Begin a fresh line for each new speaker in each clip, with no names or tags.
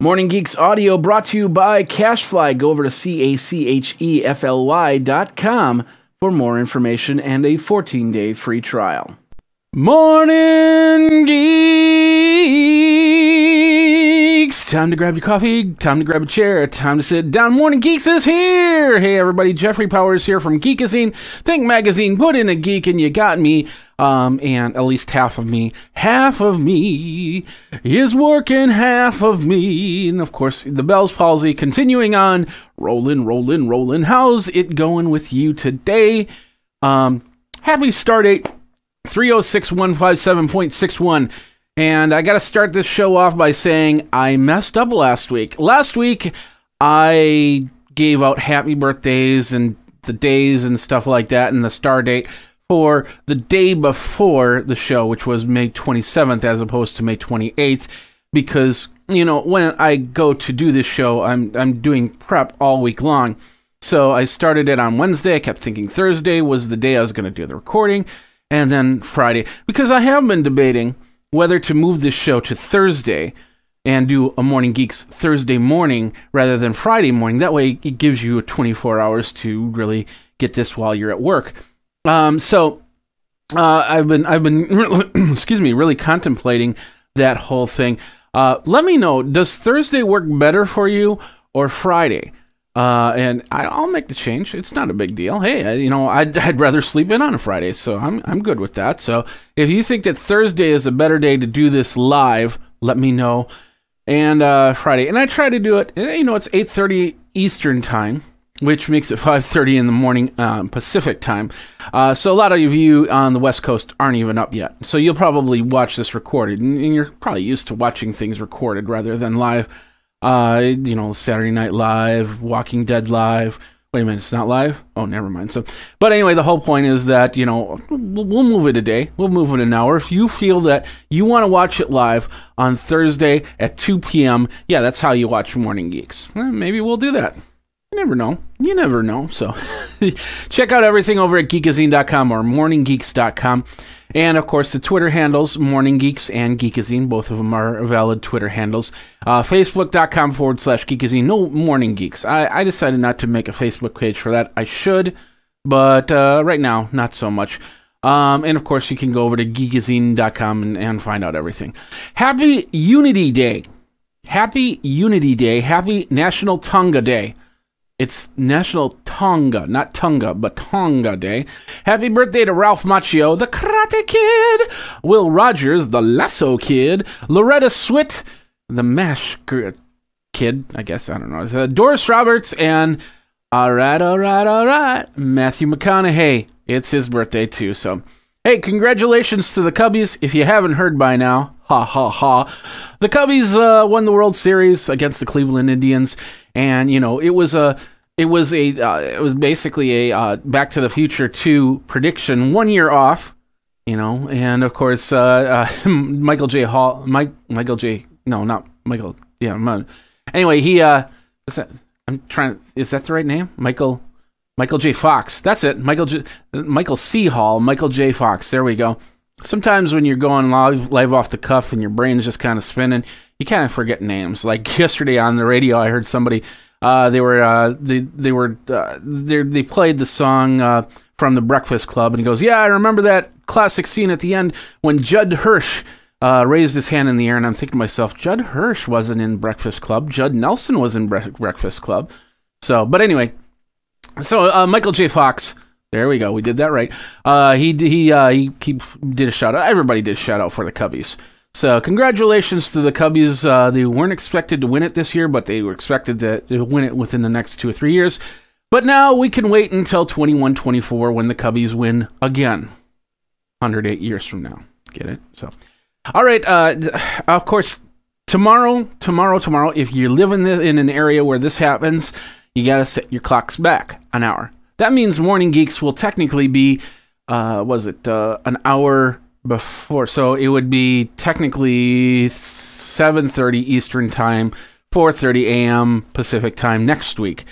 Morning Geeks audio brought to you by CacheFly. Go over to C A C H E F L Y dot com for more information and a 14 day free trial. Morning Geeks! Time to grab your coffee, time to grab a chair, time to sit down. Morning Geeks is here! Hey everybody, Jeffrey Powers here from Geekazine. Think Magazine, put in a geek and you got me. Um, and at least half of me, half of me is working, half of me. And of course, the Bell's palsy continuing on. Rolling, rolling, rolling. How's it going with you today? Um, happy start date 306157.61. And I got to start this show off by saying I messed up last week. Last week, I gave out happy birthdays and the days and stuff like that and the star date for the day before the show, which was May 27th as opposed to May 28th, because you know when I go to do this show, I'm I'm doing prep all week long. So I started it on Wednesday. I kept thinking Thursday was the day I was going to do the recording, and then Friday because I have been debating whether to move this show to Thursday and do a Morning Geeks Thursday morning rather than Friday morning. That way, it gives you 24 hours to really get this while you're at work. Um, so uh, I've been I've been excuse me really contemplating that whole thing. Uh, let me know. Does Thursday work better for you or Friday? Uh, and I, will make the change. It's not a big deal. Hey, you know, I'd, I'd rather sleep in on a Friday, so I'm I'm good with that. So if you think that Thursday is a better day to do this live, let me know. And uh, Friday, and I try to do it. You know, it's 8:30 Eastern time which makes it 5.30 in the morning uh, pacific time. Uh, so a lot of you on the west coast aren't even up yet. So you'll probably watch this recorded and you're probably used to watching things recorded rather than live. Uh, you know saturday night live walking dead live. Wait a minute it's not live? Oh never mind. So but anyway the whole point is that you know we'll, move it a day. We'll move it an hour. If you feel that you want to watch it live on thursday at 2 p.m yeah that's how you watch morning geeks. Well, maybe we'll do that never know. You never know. So check out everything over at geekazine.com or morninggeeks.com. And of course, the Twitter handles, Morning Geeks and Geekazine, both of them are valid Twitter handles. Uh, Facebook.com forward slash Geekazine, no Morning Geeks. I, I, decided not to make a Facebook page for that. I should, but uh, right now, not so much. Um, and of course, you can go over to geekazine.com and, and find out everything. Happy Unity Day. Happy Unity Day. Happy National Tonga Day. It's National Tonga, not Tonga, but Tonga Day. Happy birthday to Ralph Macchio, the Karate Kid, Will Rogers, the Lasso Kid, Loretta Swit, the Mash Kid, I guess, I don't know, uh, Doris Roberts, and alright, alright, alright, Matthew McConaughey. It's his birthday too, so hey, congratulations to the Cubbies. If you haven't heard by now, ha ha ha. The Cubbies uh, won the World Series against the Cleveland Indians and you know it was a it was a uh, it was basically a uh, Back to the Future two prediction, one year off, you know, and of course uh, uh Michael J. Hall, Mike Michael J. No, not Michael. Yeah, anyway, he uh, is that I'm trying. Is that the right name? Michael Michael J. Fox. That's it. Michael J. Michael C. Hall. Michael J. Fox. There we go. Sometimes when you're going live, live off the cuff and your brain's just kind of spinning, you kind of forget names. Like yesterday on the radio, I heard somebody. Uh, they were uh, they they were uh, they they played the song uh, from the Breakfast Club, and he goes, "Yeah, I remember that classic scene at the end when Judd Hirsch." Uh, raised his hand in the air, and I'm thinking to myself, Judd Hirsch wasn't in Breakfast Club. Judd Nelson was in Bre- Breakfast Club. So, but anyway, so uh, Michael J. Fox there we go. We did that right. Uh, he he uh, he, he did a shout out. Everybody did a shout out for the Cubbies. So congratulations to the Cubbies. Uh, they weren't expected to win it this year, but they were expected to win it within the next two or three years. But now we can wait until 21-24 when the Cubbies win again. 108 years from now. Get it? So, all right. Uh, of course, tomorrow, tomorrow, tomorrow. If you live in the, in an area where this happens, you gotta set your clocks back an hour. That means Morning Geeks will technically be, uh, was it uh, an hour before. So it would be technically 7:30 Eastern time, 4:30 a.m. Pacific time next week.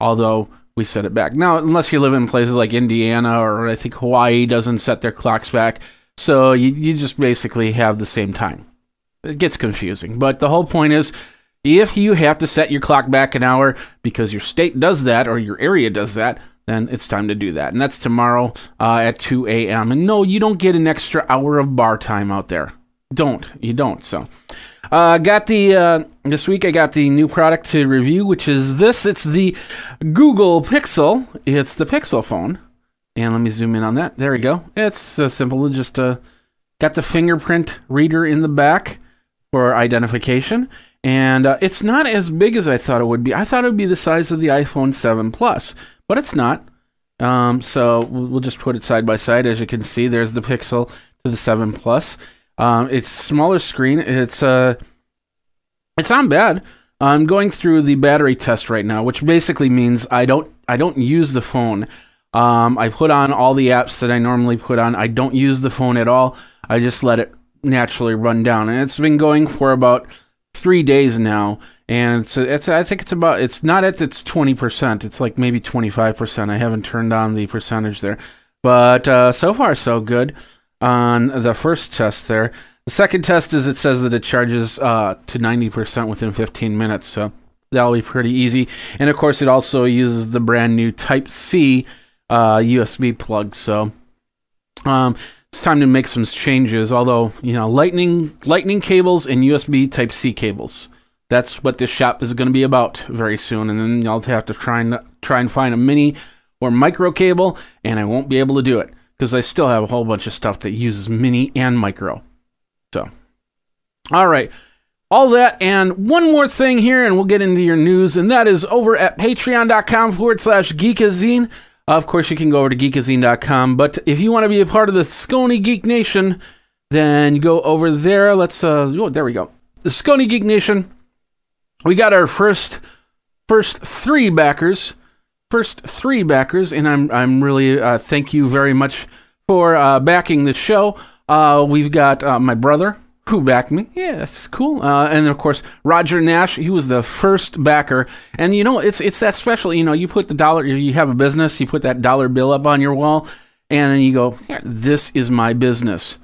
Although we set it back now, unless you live in places like Indiana or I think Hawaii doesn't set their clocks back, so you you just basically have the same time. It gets confusing, but the whole point is If you have to set your clock back an hour because your state does that or your area does that, then it's time to do that. And that's tomorrow uh, at 2 a.m. And no, you don't get an extra hour of bar time out there. Don't. You don't. So, uh, got the, uh, this week I got the new product to review, which is this. It's the Google Pixel. It's the Pixel phone. And let me zoom in on that. There we go. It's uh, simple. Just uh, got the fingerprint reader in the back for identification. And uh, it's not as big as I thought it would be. I thought it would be the size of the iPhone 7 Plus but it's not. Um, so we'll just put it side by side. As you can see, there's the Pixel to the 7 Plus. Um, it's smaller screen. It's uh, it's not bad. I'm going through the battery test right now, which basically means I don't I don't use the phone. Um, I put on all the apps that I normally put on. I don't use the phone at all. I just let it naturally run down, and it's been going for about three days now and it's it's I think it's about it's not at its twenty percent. It's like maybe twenty five percent. I haven't turned on the percentage there, but uh, so far so good on the first test there. The second test is it says that it charges uh, to ninety percent within fifteen minutes, so that'll be pretty easy. And of course, it also uses the brand new Type C uh, USB plug. So um, it's time to make some changes. Although you know, lightning lightning cables and USB Type C cables that's what this shop is going to be about very soon. And then I'll have to try and try and find a mini or micro cable, and I won't be able to do it because I still have a whole bunch of stuff that uses mini and micro. So, all right. All that and one more thing here, and we'll get into your news, and that is over at patreon.com forward slash geekazine. Of course, you can go over to geekazine.com, but if you want to be a part of the Scony Geek Nation, then go over there. Let's, uh, oh, there we go. The Scony Geek Nation we got our first first three backers, first three backers, and I'm I'm really uh, thank you very much for uh, backing the show. Uh, we've got uh, my brother who backed me. Yeah, that's cool. Uh, and of course Roger Nash. He was the first backer, and you know it's it's that special. You know, you put the dollar. You have a business. You put that dollar bill up on your wall, and then you go, "This is my business."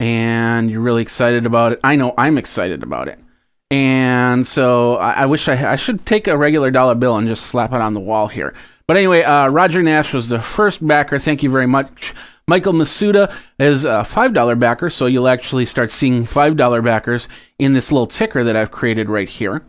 And you're really excited about it. I know I'm excited about it. And so I, I wish I, I should take a regular dollar bill and just slap it on the wall here. But anyway, uh, Roger Nash was the first backer. Thank you very much. Michael Masuda is a $5 backer, so you'll actually start seeing $5 backers in this little ticker that I've created right here.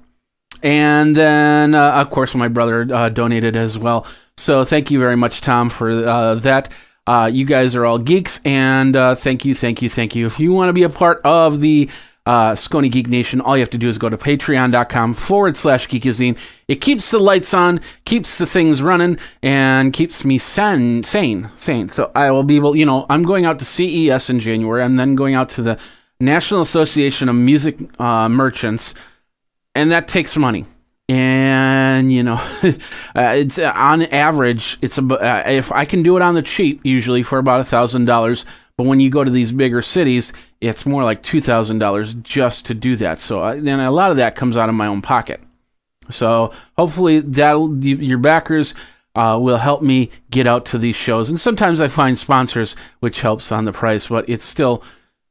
And then, uh, of course, my brother uh, donated as well. So thank you very much, Tom, for uh, that. Uh, you guys are all geeks, and uh, thank you, thank you, thank you. If you want to be a part of the uh, Scony Geek Nation, all you have to do is go to patreon.com forward slash geekazine. It keeps the lights on, keeps the things running, and keeps me san- sane. Sane. So I will be able, you know, I'm going out to CES in January. I'm then going out to the National Association of Music uh, Merchants, and that takes money. And you know, uh, it's uh, on average, it's a, uh, if I can do it on the cheap, usually for about a thousand dollars but when you go to these bigger cities, it's more like $2,000 just to do that. So then a lot of that comes out of my own pocket. So hopefully that your backers uh, will help me get out to these shows. And sometimes I find sponsors, which helps on the price, but it's still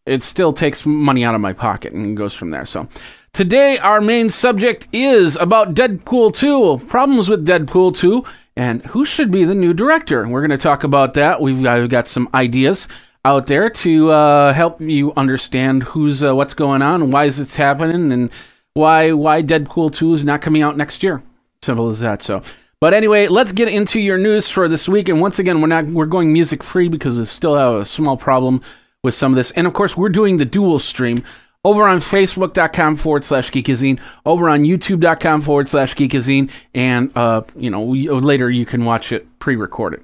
it still takes money out of my pocket and goes from there. So today our main subject is about Deadpool 2, problems with Deadpool 2, and who should be the new director. We're going to talk about that. We've we've got some ideas out there to uh, help you understand who's uh, what's going on why is it happening and why why Deadpool 2 is not coming out next year. Simple as that. So, but anyway, let's get into your news for this week. And once again, we're not we're going music free because we still have a small problem with some of this. And of course, we're doing the dual stream over on facebook.com forward slash geekazine, over on youtube.com forward slash geekazine, and uh, you know, later you can watch it pre-recorded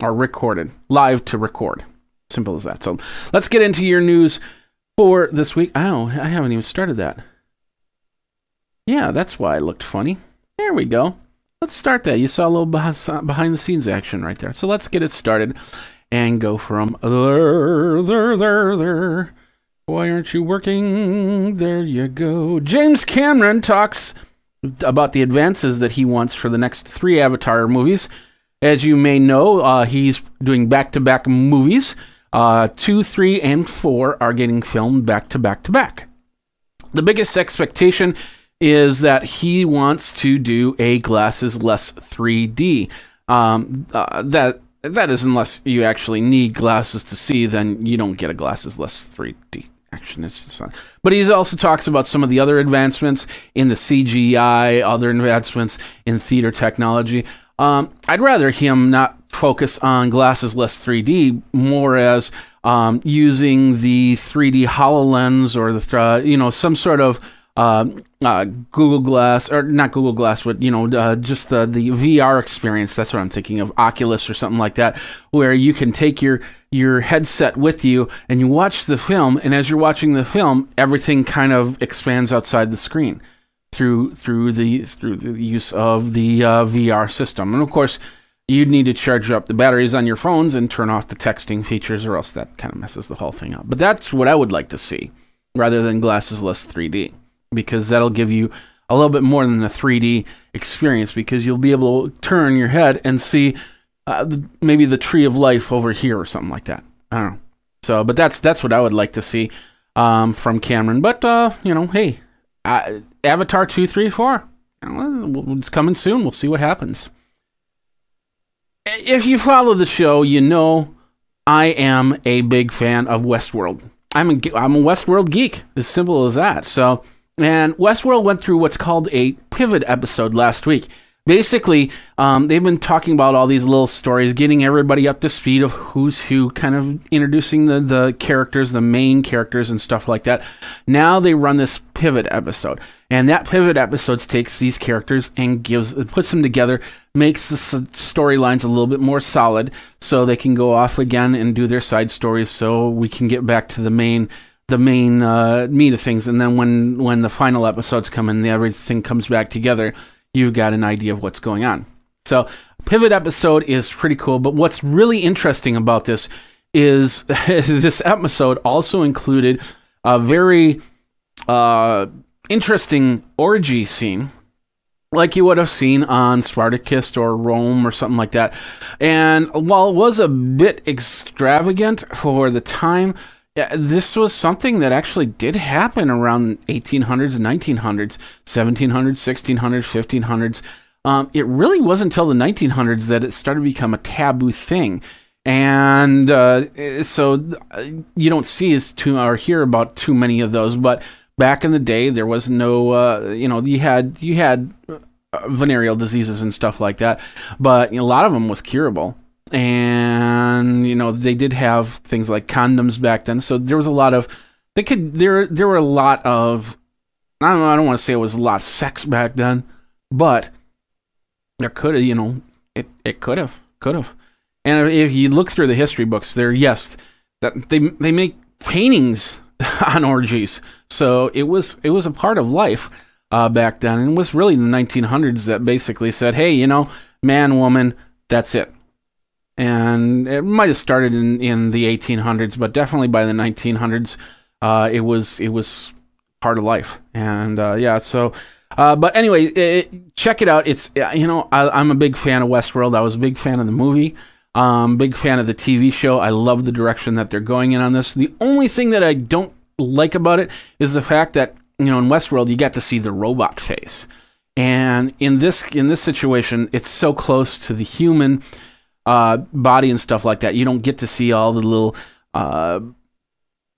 or recorded live to record. Simple as that. So let's get into your news for this week. Oh, I haven't even started that. Yeah, that's why it looked funny. There we go. Let's start that. You saw a little behind the scenes action right there. So let's get it started and go from there, there, there, there. Why aren't you working? There you go. James Cameron talks about the advances that he wants for the next three Avatar movies. As you may know, uh, he's doing back to back movies. Uh, two, three, and four are getting filmed back to back to back. The biggest expectation is that he wants to do a glasses less 3D. Um, uh, that that is unless you actually need glasses to see, then you don't get a glasses less 3D action. It's not. But he also talks about some of the other advancements in the CGI, other advancements in theater technology. Um, I'd rather him not focus on glasses less 3D, more as um, using the 3D HoloLens or the, you know, some sort of uh, uh, Google Glass, or not Google Glass, but you know, uh, just the the VR experience. That's what I'm thinking of, Oculus or something like that, where you can take your your headset with you and you watch the film, and as you're watching the film, everything kind of expands outside the screen through through the through the use of the uh, VR system, and of course. You'd need to charge up the batteries on your phones and turn off the texting features, or else that kind of messes the whole thing up. But that's what I would like to see, rather than glasses less 3D because that'll give you a little bit more than the 3D experience because you'll be able to turn your head and see uh, maybe the tree of life over here or something like that. I don't know. So, but that's that's what I would like to see um, from Cameron. But uh, you know, hey, Avatar two, three, four, it's coming soon. We'll see what happens. If you follow the show, you know I am a big fan of Westworld. I'm a I'm a Westworld geek. As simple as that. So and Westworld went through what's called a pivot episode last week. Basically, um, they've been talking about all these little stories, getting everybody up to speed of who's who, kind of introducing the, the characters, the main characters, and stuff like that. Now they run this pivot episode, and that pivot episode takes these characters and gives puts them together, makes the storylines a little bit more solid, so they can go off again and do their side stories, so we can get back to the main the main uh, meat of things, and then when when the final episodes come in, everything comes back together. You've got an idea of what's going on. So, pivot episode is pretty cool. But what's really interesting about this is this episode also included a very uh, interesting orgy scene like you would have seen on Spartacus or Rome or something like that. And while it was a bit extravagant for the time, yeah, this was something that actually did happen around 1800s, 1900s, 1700s, 1600s, 1500s. Um, it really wasn't until the 1900s that it started to become a taboo thing. And uh, so uh, you don't see as too or hear about too many of those. But back in the day, there was no, uh, you know, you had you had uh, venereal diseases and stuff like that, but you know, a lot of them was curable and you know they did have things like condoms back then. So there was a lot of they could there there were a lot of I don't I don't want to say it was a lot of sex back then but there could have you know it it could have could have and if you look through the history books there yes that they they make paintings on orgies. So it was it was a part of life uh, back then. And it was really the 1900s that basically said hey you know man woman that's it and it might have started in, in the 1800s, but definitely by the 1900s, uh, it was it was part of life. And uh, yeah, so. Uh, but anyway, it, check it out. It's you know I, am a big fan of Westworld. I was a big fan of the movie. Um, big fan of the TV show. I love the direction that they're going in on this. The only thing that I don't like about it is the fact that you know in Westworld you got to see the robot face, and in this in this situation it's so close to the human uh, body and stuff like that. You don't get to see all the little uh,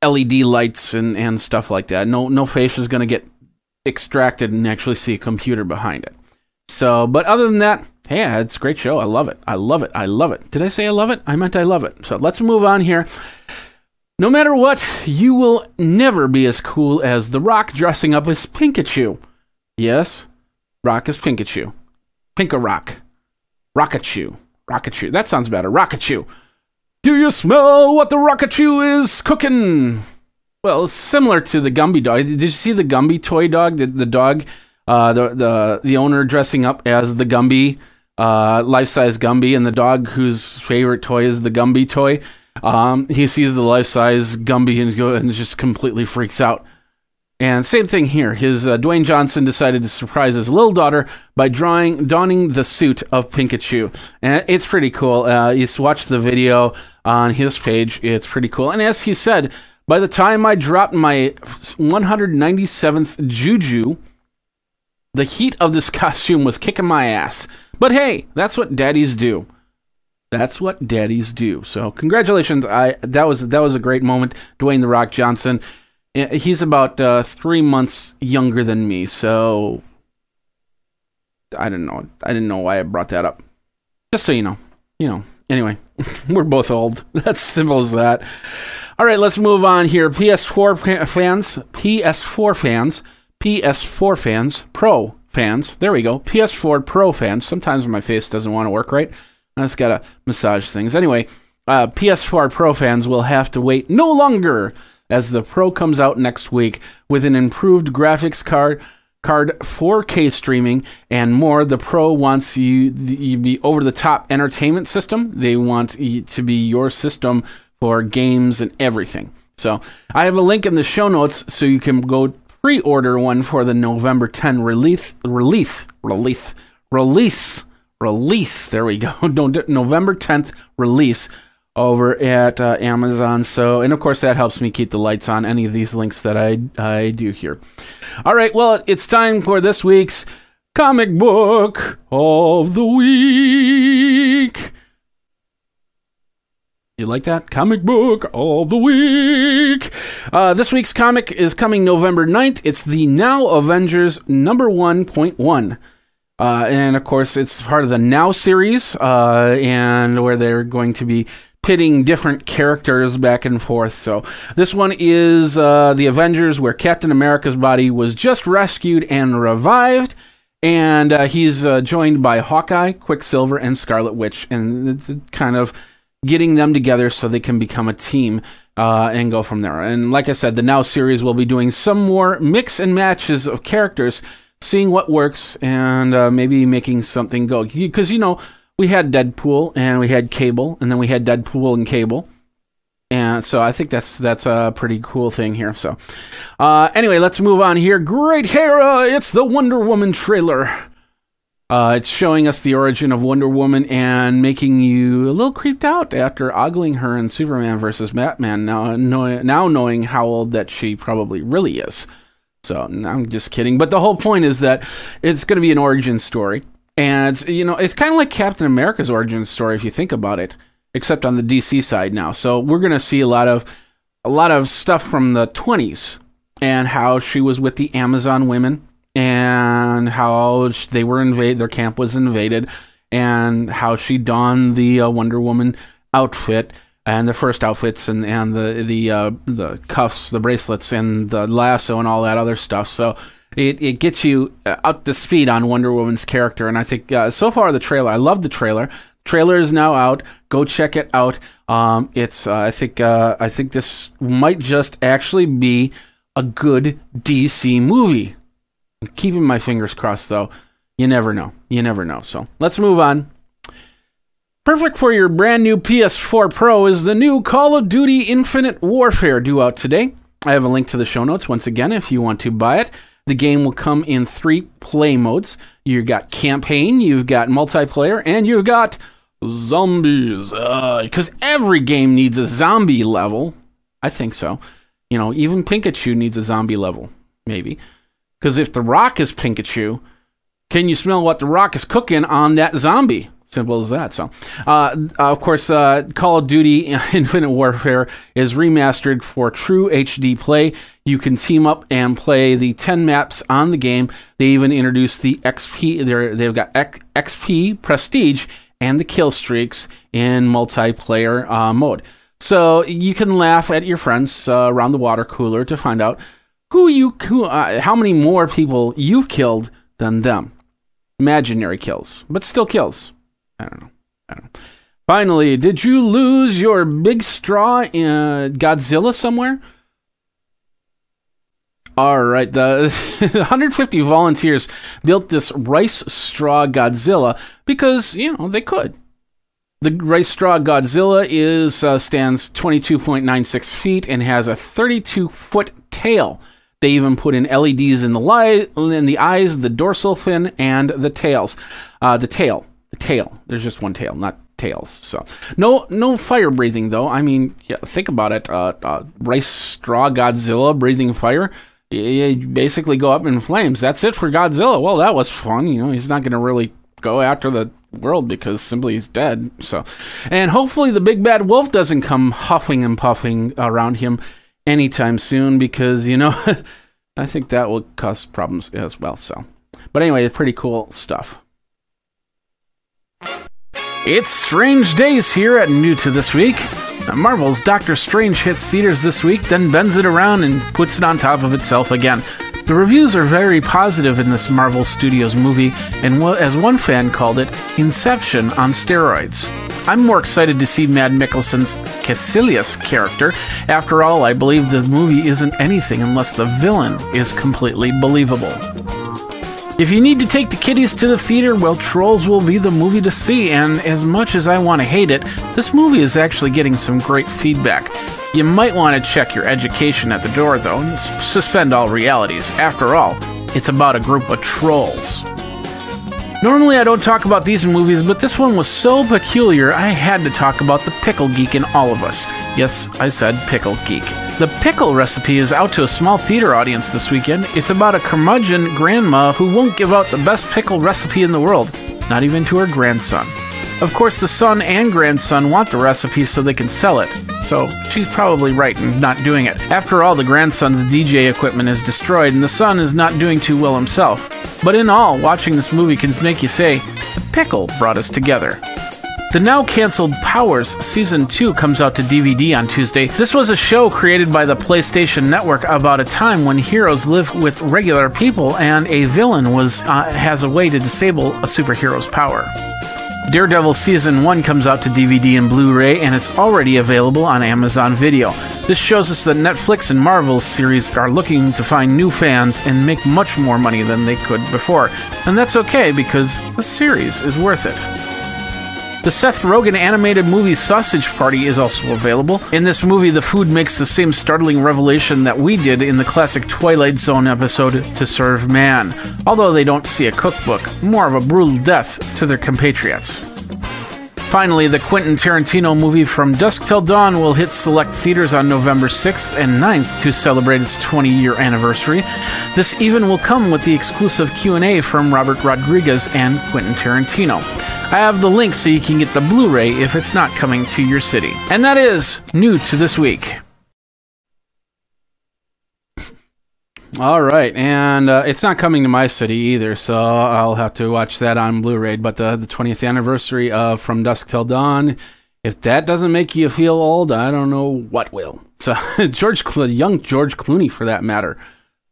LED lights and, and stuff like that. No no face is going to get extracted and actually see a computer behind it. So, but other than that, hey, it's a great show. I love it. I love it. I love it. Did I say I love it? I meant I love it. So let's move on here. No matter what, you will never be as cool as The Rock dressing up as Pikachu. Yes, Rock is Pikachu. Pinka Rock. Rockachu. Rockachu. That sounds better. Rockachu. Do you smell what the Rockachu is cooking? Well, similar to the Gumby dog. Did you see the Gumby toy dog? Did the dog, uh, the the the owner dressing up as the Gumby, uh, life size Gumby, and the dog whose favorite toy is the Gumby toy. Um, he sees the life size Gumby and, and just completely freaks out. And same thing here. His uh, Dwayne Johnson decided to surprise his little daughter by drawing donning the suit of Pikachu, and it's pretty cool. Uh, you watch the video on his page; it's pretty cool. And as he said, by the time I dropped my 197th Juju, The heat of this costume was kicking my ass. But hey, that's what daddies do. That's what daddies do. So congratulations. I that was that was a great moment. Dwayne the Rock Johnson. He's about uh, three months younger than me, so I don't know. I didn't know why I brought that up. Just so you know. You know. Anyway, we're both old. That's simple as that. All right, let's move on here. PS4 fans, PS4 fans, PS4 fans, Pro fans. There we go. PS4 Pro fans. Sometimes my face doesn't want to work right. I just gotta massage things. Anyway, uh, PS4 Pro fans will have to wait no longer as the Pro comes out next week with an improved graphics card, card 4K streaming, and more. The Pro wants you to be over the top entertainment system. They want to be your system for games and everything. So I have a link in the show notes so you can go pre-order one for the November 10 release release release release release. There we go. November 10th release over at uh, Amazon. So, and of course, that helps me keep the lights on any of these links that I, I do here. All right, well, it's time for this week's comic book of the week. You like that? Comic book of the week. Uh, this week's comic is coming November 9th. It's the Now Avengers number 1.1. Uh, and of course, it's part of the Now series, uh, and where they're going to be pitting different characters back and forth. So this one is uh, the Avengers, where Captain America's body was just rescued and revived, and uh, he's uh, joined by Hawkeye, Quicksilver, and Scarlet Witch, and it's kind of getting them together so they can become a team. Uh, and go from there. And like I said, the Now series will be doing some more mix and matches of characters, seeing what works, and uh, maybe making something go. Because, you know, we had Deadpool and we had Cable, and then we had Deadpool and Cable. And so I think that's that's a pretty cool thing here. So uh, anyway, let's move on here. Great Hera, it's the Wonder Woman trailer. Uh, it's showing us the origin of Wonder Woman and making you a little creeped out after ogling her in Superman versus Batman. Now, know, now knowing how old that she probably really is. So I'm just kidding. But the whole point is that it's going to be an origin story. And you know, it's kind of like Captain America's origin story if you think about it, except on the DC side now. So we're going to see a lot of a lot of stuff from the 20s and how she was with the Amazon women and how they were invaded, their camp was invaded, and how she donned the uh, Wonder Woman outfit and the first outfits and and the the uh, the cuffs, the bracelets, and the lasso and all that other stuff. So it, it gets you uh, up to speed on Wonder Woman's character. And I think uh, so far the trailer, I love the trailer. Trailer is now out. Go check it out. Um, it's uh, I think uh, I think this might just actually be a good DC movie. I'm keeping my fingers crossed though. You never know. You never know. So let's move on. Perfect for your brand new PS4 Pro is the new Call of Duty Infinite Warfare due out today. I have a link to the show notes once again if you want to buy it. The game will come in three play modes. You've got campaign, you've got multiplayer, and you've got zombies. Because uh, every game needs a zombie level. I think so. You know, even Pikachu needs a zombie level, maybe. Because if The Rock is Pikachu, can you smell what The Rock is cooking on that zombie? Simple as that. So, uh, of course, uh, Call of Duty Infinite Warfare is remastered for true HD play. You can team up and play the 10 maps on the game. They even introduced the XP, they've got XP Prestige and the kill streaks in multiplayer uh, mode. So you can laugh at your friends uh, around the water cooler to find out who you, who, uh, how many more people you've killed than them. Imaginary kills, but still kills. I don't know. I don't know. Finally, did you lose your big straw in Godzilla somewhere? All right, the 150 volunteers built this rice straw Godzilla because you know they could. The rice straw Godzilla is uh, stands 22.96 feet and has a 32 foot tail. They even put in LEDs in the light, in the eyes, the dorsal fin, and the tails. Uh, the tail the tail. There's just one tail, not tails. So no no fire breathing though. I mean, yeah, think about it. Uh, uh, rice straw Godzilla breathing fire. You basically go up in flames. That's it for Godzilla. Well, that was fun. You know, he's not going to really go after the world because simply he's dead. So, and hopefully the big bad wolf doesn't come huffing and puffing around him anytime soon because you know, I think that will cause problems as well. So, but anyway, pretty cool stuff. It's strange days here at New to This Week. Marvel's Doctor Strange hits theaters this week, then bends it around and puts it on top of itself again. The reviews are very positive in this Marvel Studios movie, and as one fan called it, Inception on steroids. I'm more excited to see Mads Mikkelsen's Kaecilius character. After all, I believe the movie isn't anything unless the villain is completely believable. If you need to take the kiddies to the theater, well, Trolls will be the movie to see, and as much as I want to hate it, this movie is actually getting some great feedback. You might want to check your education at the door, though, and suspend all realities. After all, it's about a group of trolls. Normally, I don't talk about these movies, but this one was so peculiar, I had to talk about the pickle geek in all of us. Yes, I said pickle geek. The pickle recipe is out to a small theater audience this weekend. It's about a curmudgeon grandma who won't give out the best pickle recipe in the world, not even to her grandson. Of course, the son and grandson want the recipe so they can sell it, so she's probably right in not doing it. After all, the grandson's DJ equipment is destroyed and the son is not doing too well himself. But in all, watching this movie can make you say, the pickle brought us together. The now canceled Powers Season 2 comes out to DVD on Tuesday. This was a show created by the PlayStation Network about a time when heroes live with regular people and a villain was uh, has a way to disable a superhero's power. Daredevil Season 1 comes out to DVD and Blu ray, and it's already available on Amazon Video. This shows us that Netflix and Marvel series are looking to find new fans and make much more money than they could before. And that's okay because the series is worth it. The Seth Rogen animated movie Sausage Party is also available. In this movie, the food makes the same startling revelation that we did in the classic Twilight Zone episode To Serve Man, although they don't see a cookbook, more of a brutal death to their compatriots. Finally, the Quentin Tarantino movie From Dusk Till Dawn will hit select theaters on November 6th and 9th to celebrate its 20-year anniversary. This even will come with the exclusive Q&A from Robert Rodriguez and Quentin Tarantino. I have the link so you can get the Blu-ray if it's not coming to your city. And that is new to this week. All right, and uh, it's not coming to my city either, so I'll have to watch that on Blu-ray. But the the 20th anniversary of From Dusk Till Dawn, if that doesn't make you feel old, I don't know what will. So George, Clo- young George Clooney, for that matter.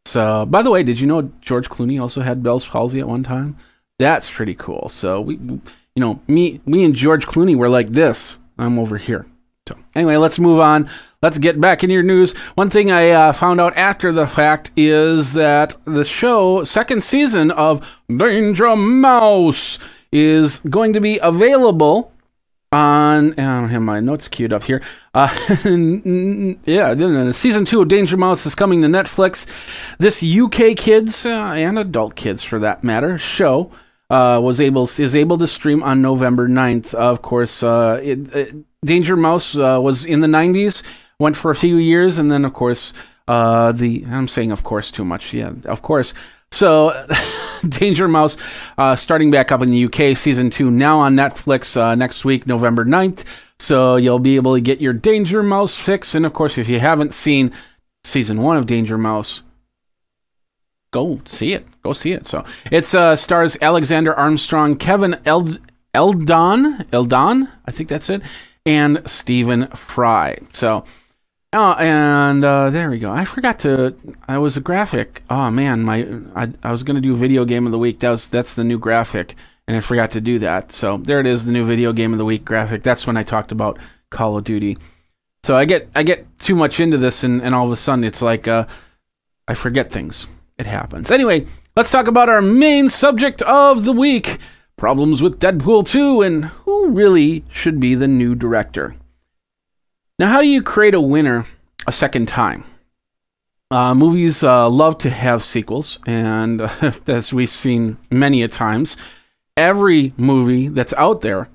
So, by the way, did you know George Clooney also had Bell's palsy at one time? That's pretty cool. So we, you know, me, me and George Clooney were like this. I'm over here. Anyway, let's move on. Let's get back into your news. One thing I uh, found out after the fact is that the show, second season of Danger Mouse, is going to be available on. I don't have my notes queued up here. Uh, yeah, season two of Danger Mouse is coming to Netflix. This UK kids uh, and adult kids, for that matter, show. Uh, was able is able to stream on November 9th. Of course, uh, it, it, Danger Mouse uh, was in the 90s went for a few years, and then of course uh, the I'm saying of course too much. Yeah, of course. So, Danger Mouse uh, starting back up in the UK, season two now on Netflix uh, next week, November 9th. So you'll be able to get your Danger Mouse fix, and of course, if you haven't seen season one of Danger Mouse, go see it. Go see it. So it's uh, stars Alexander Armstrong, Kevin Eld- Eldon, Eldon, I think that's it, and Stephen Fry. So Oh, and uh, there we go. I forgot to. I was a graphic. Oh man, my I, I was gonna do video game of the week. That was that's the new graphic, and I forgot to do that. So there it is, the new video game of the week graphic. That's when I talked about Call of Duty. So I get I get too much into this, and, and all of a sudden it's like uh, I forget things. It happens. Anyway, let's talk about our main subject of the week: problems with Deadpool 2, and who really should be the new director. Now, how do you create a winner a second time? Uh, movies uh, love to have sequels, and uh, as we've seen many a times, every movie that's out there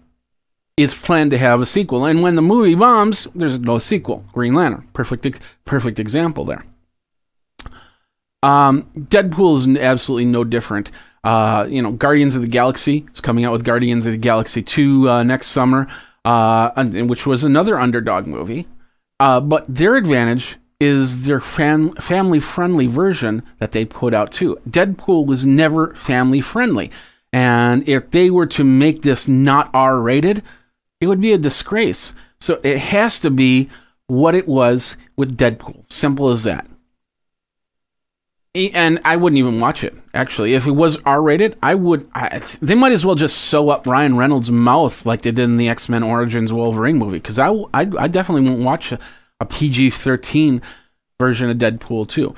is planned to have a sequel. And when the movie bombs, there's no sequel. Green Lantern, perfect, perfect example there. Um, Deadpool is absolutely no different. Uh, you know, Guardians of the Galaxy is coming out with Guardians of the Galaxy 2 uh, next summer, uh, and, which was another underdog movie. Uh, but their advantage is their fan- family friendly version that they put out too. Deadpool was never family friendly. And if they were to make this not R rated, it would be a disgrace. So it has to be what it was with Deadpool. Simple as that. And I wouldn't even watch it. Actually, if it was R-rated, I would. I, they might as well just sew up Ryan Reynolds' mouth like they did in the X Men Origins Wolverine movie. Because I, I, I, definitely won't watch a, a PG-13 version of Deadpool too.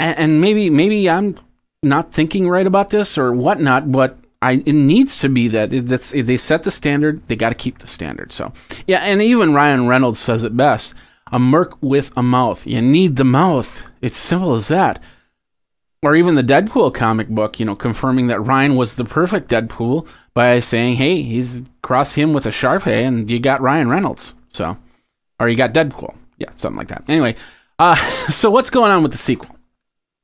And, and maybe, maybe I'm not thinking right about this or whatnot, but I, it needs to be that that's if they set the standard, they got to keep the standard. So yeah, and even Ryan Reynolds says it best: a merc with a mouth. You need the mouth. It's simple as that. Or even the Deadpool comic book, you know, confirming that Ryan was the perfect Deadpool by saying, "Hey, he's cross him with a Sharpie, and you got Ryan Reynolds." So, or you got Deadpool, yeah, something like that. Anyway, uh, so what's going on with the sequel?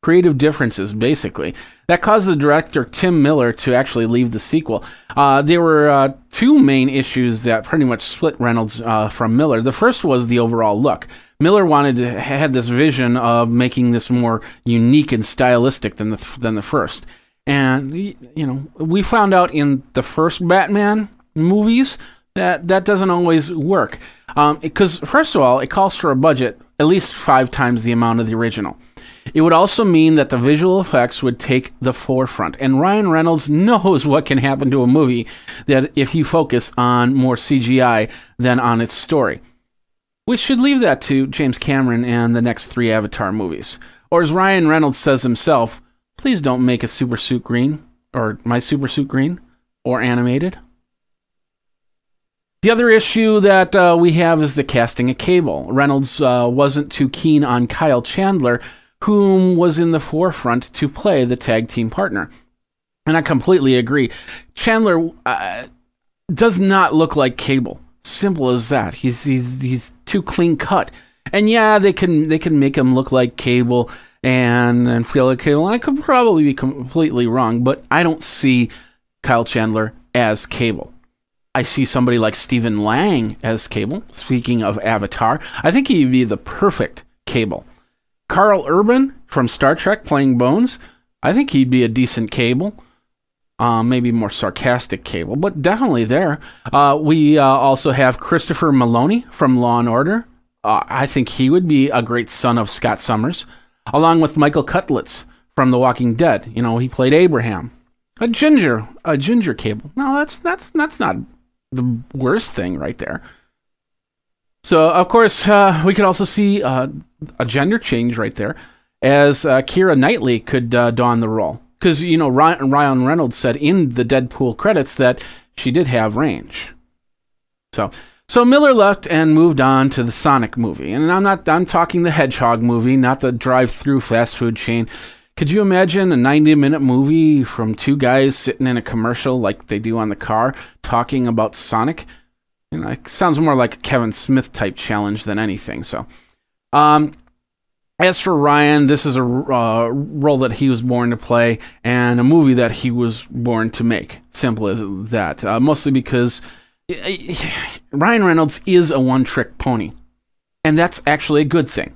Creative differences, basically. That caused the director Tim Miller to actually leave the sequel. Uh, there were uh, two main issues that pretty much split Reynolds uh, from Miller. The first was the overall look. Miller wanted to had this vision of making this more unique and stylistic than the than the first. And you know, we found out in the first Batman movies that that doesn't always work. Because um, first of all, it calls for a budget at least five times the amount of the original. It would also mean that the visual effects would take the forefront. And Ryan Reynolds knows what can happen to a movie that if you focus on more CGI than on its story. We should leave that to James Cameron and the next three Avatar movies. Or as Ryan Reynolds says himself, please don't make a super suit green, or my super suit green, or animated. The other issue that uh, we have is the casting of Cable. Reynolds uh, wasn't too keen on Kyle Chandler, whom was in the forefront to play the tag team partner. And I completely agree. Chandler uh, does not look like Cable. Simple as that. He's he's he's too clean cut. And yeah, they can they can make him look like Cable and and feel like Cable. And I could probably be completely wrong, but I don't see Kyle Chandler as Cable. I see somebody like Stephen Lang as Cable. Speaking of Avatar, I think he'd be the perfect Cable. Karl Urban from Star Trek playing Bones, I think he'd be a decent cable. Uh, maybe more sarcastic cable, but definitely there. Uh, we uh, also have Christopher Meloni from Law and Order. Uh, I think he would be a great son of Scott Summers, along with Michael Cudlitz from The Walking Dead. You know, he played Abraham, a ginger, a ginger cable. No, that's that's that's not the worst thing right there. So, of course, uh, we could also see uh, a gender change right there, as uh, Keira Knightley could uh, don the role. Because, you know, Ryan, Ryan Reynolds said in the Deadpool credits that she did have range. So, so Miller left and moved on to the Sonic movie. And I'm not, I'm talking the Hedgehog movie, not the drive through fast food chain. Could you imagine a 90 minute movie from two guys sitting in a commercial like they do on the car talking about Sonic? You know, it sounds more like a Kevin Smith type challenge than anything. So, um, as for Ryan, this is a uh, role that he was born to play and a movie that he was born to make. Simple as that. Uh, mostly because Ryan Reynolds is a one trick pony. And that's actually a good thing.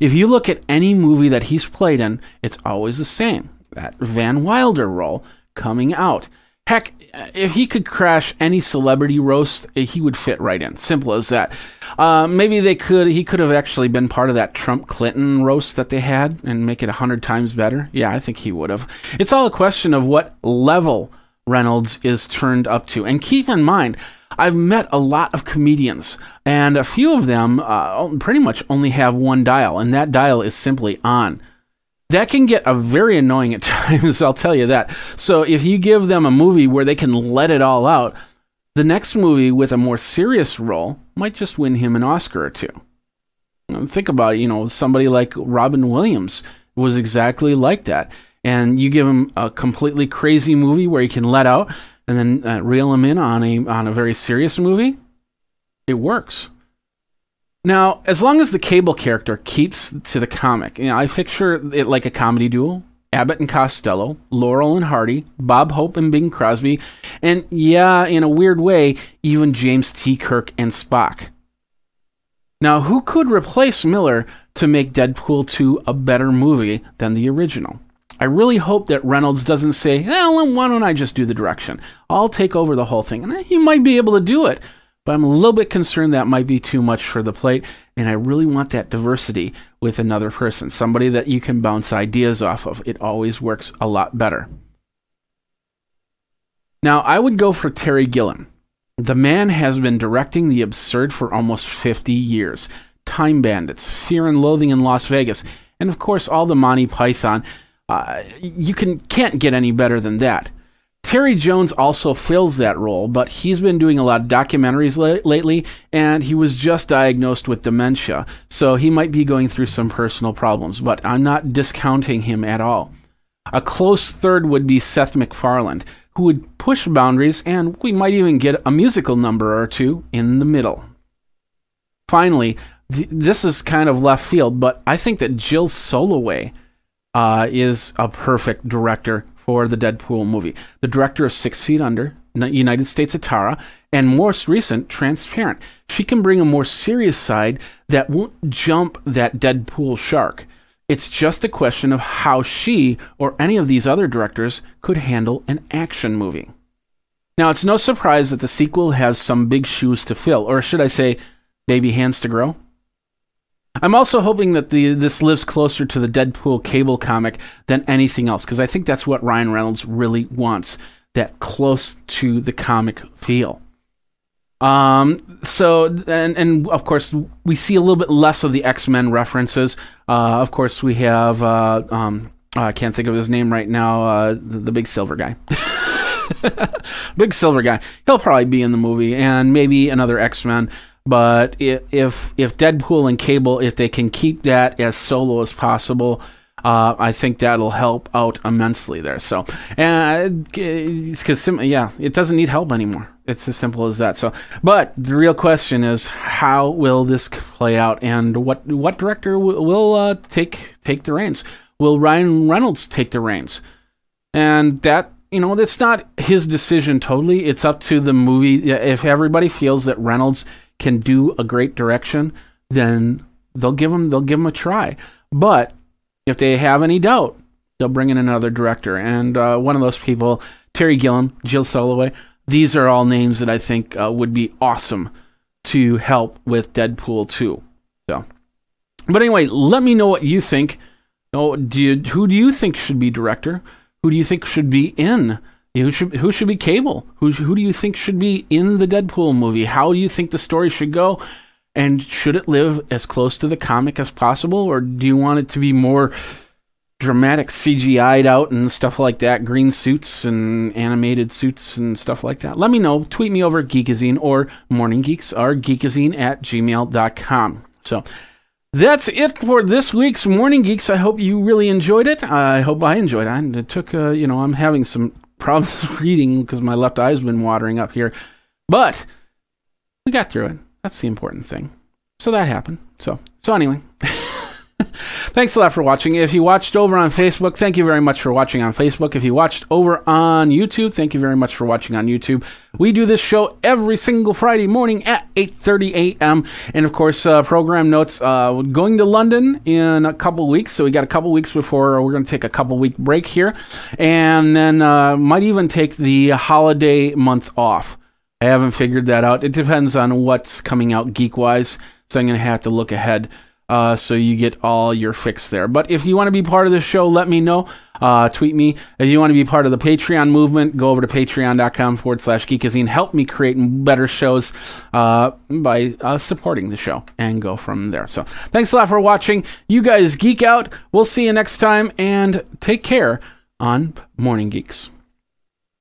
If you look at any movie that he's played in, it's always the same. That Van Wilder role coming out. Heck, if he could crash any celebrity roast, he would fit right in. Simple as that. Uh, maybe they could. He could have actually been part of that Trump Clinton roast that they had and make it a hundred times better. Yeah, I think he would have. It's all a question of what level Reynolds is turned up to. And keep in mind, I've met a lot of comedians, and a few of them uh, pretty much only have one dial, and that dial is simply on that can get a very annoying at times, I'll tell you that. So if you give them a movie where they can let it all out, the next movie with a more serious role might just win him an Oscar or two. Think about you know, somebody like Robin Williams was exactly like that. And you give him a completely crazy movie where he can let out and then uh, reel him in on a on a very serious movie, it works. Now, as long as the cable character keeps to the comic, you know, I picture it like a comedy duel. Abbott and Costello, Laurel and Hardy, Bob Hope and Bing Crosby, and yeah, in a weird way, even James T. Kirk and Spock. Now, who could replace Miller to make Deadpool 2 a better movie than the original? I really hope that Reynolds doesn't say, well, why don't I just do the direction? I'll take over the whole thing. And he might be able to do it, but I'm a little bit concerned that might be too much for the plate. And I really want that diversity with another person, somebody that you can bounce ideas off of. It always works a lot better. Now, I would go for Terry Gilliam. The man has been directing the absurd for almost 50 years. Time Bandits, Fear and Loathing in Las Vegas, and of course all the Monty Python. Uh, you can can't get any better than that. Terry Jones also fills that role, but he's been doing a lot of documentaries la- lately, and he was just diagnosed with dementia, so he might be going through some personal problems, but I'm not discounting him at all. A close third would be Seth MacFarlane, who would push boundaries, and we might even get a musical number or two in the middle. Finally, th- this is kind of left field, but I think that Jill Soloway uh, is a perfect director for the Deadpool movie. The director of Six Feet Under, United States of Tara, and most recent, Transparent. She can bring a more serious side that won't jump that Deadpool shark. It's just a question of how she or any of these other directors could handle an action movie. Now, it's no surprise that the sequel has some big shoes to fill, or should I say, baby hands to grow. I'm also hoping that the this lives closer to the Deadpool cable comic than anything else, because I think that's what Ryan Reynolds really wants that close to the comic feel. Um, so and and of course we see a little bit less of the X Men references. Uh, of course we have uh, um, I can't think of his name right now. Uh, the, the big silver guy. big silver guy. He'll probably be in the movie, and maybe another X Men. But if if Deadpool and Cable, if they can keep that as solo as possible, uh, I think that'll help out immensely there. So, and because yeah, it doesn't need help anymore. It's as simple as that. So, but the real question is, how will this play out, and what what director will, uh, take take the reins? Will Ryan Reynolds take the reins? And that you know, it's not his decision totally. It's up to the movie. If everybody feels that Reynolds can do a great direction, then they'll give them they'll give them a try. But if they have any doubt, they'll bring in another director. And uh, one of those people, Terry Gilliam, Jill Soloway, these are all names that I think uh, would be awesome to help with Deadpool 2. So, but anyway, let me know what you think. Oh, do you, who do you think should be director? Who do you think should be in? Who should who should be Cable? Who who do you think should be in the Deadpool movie? How do you think the story should go? And should it live as close to the comic as possible, or do you want it to be more dramatic, CGI'd out and stuff like that, green suits and animated suits and stuff like that? Let me know. Tweet me over at Geekazine or Morning Geeks or geekazine at gmail.com. So that's it for this week's Morning Geeks. I hope you really enjoyed it. I hope I enjoyed it. It took, uh, you know, I'm having some problems reading because my left eye's been watering up here, but we got through it. That's the important thing. So that happened. So so anyway. Thanks a lot for watching. If you watched over on Facebook, thank you very much for watching on Facebook. If you watched over on YouTube, thank you very much for watching on YouTube. We do this show every single Friday morning at 8:30 a.m. And of course, uh, program notes. Uh, going to London in a couple weeks, so we got a couple weeks before we're going to take a couple week break here, and then uh, might even take the holiday month off. I haven't figured that out. It depends on what's coming out geek wise, so I'm going to have to look ahead. Uh, so you get all your fix there. But if you want to be part of the show, let me know. Uh, tweet me. If you want to be part of the Patreon movement, go over to patreon.com forward slash geekazine. Help me create better shows uh, by uh, supporting the show and go from there. So thanks a lot for watching. You guys geek out. We'll see you next time and take care on Morning Geeks.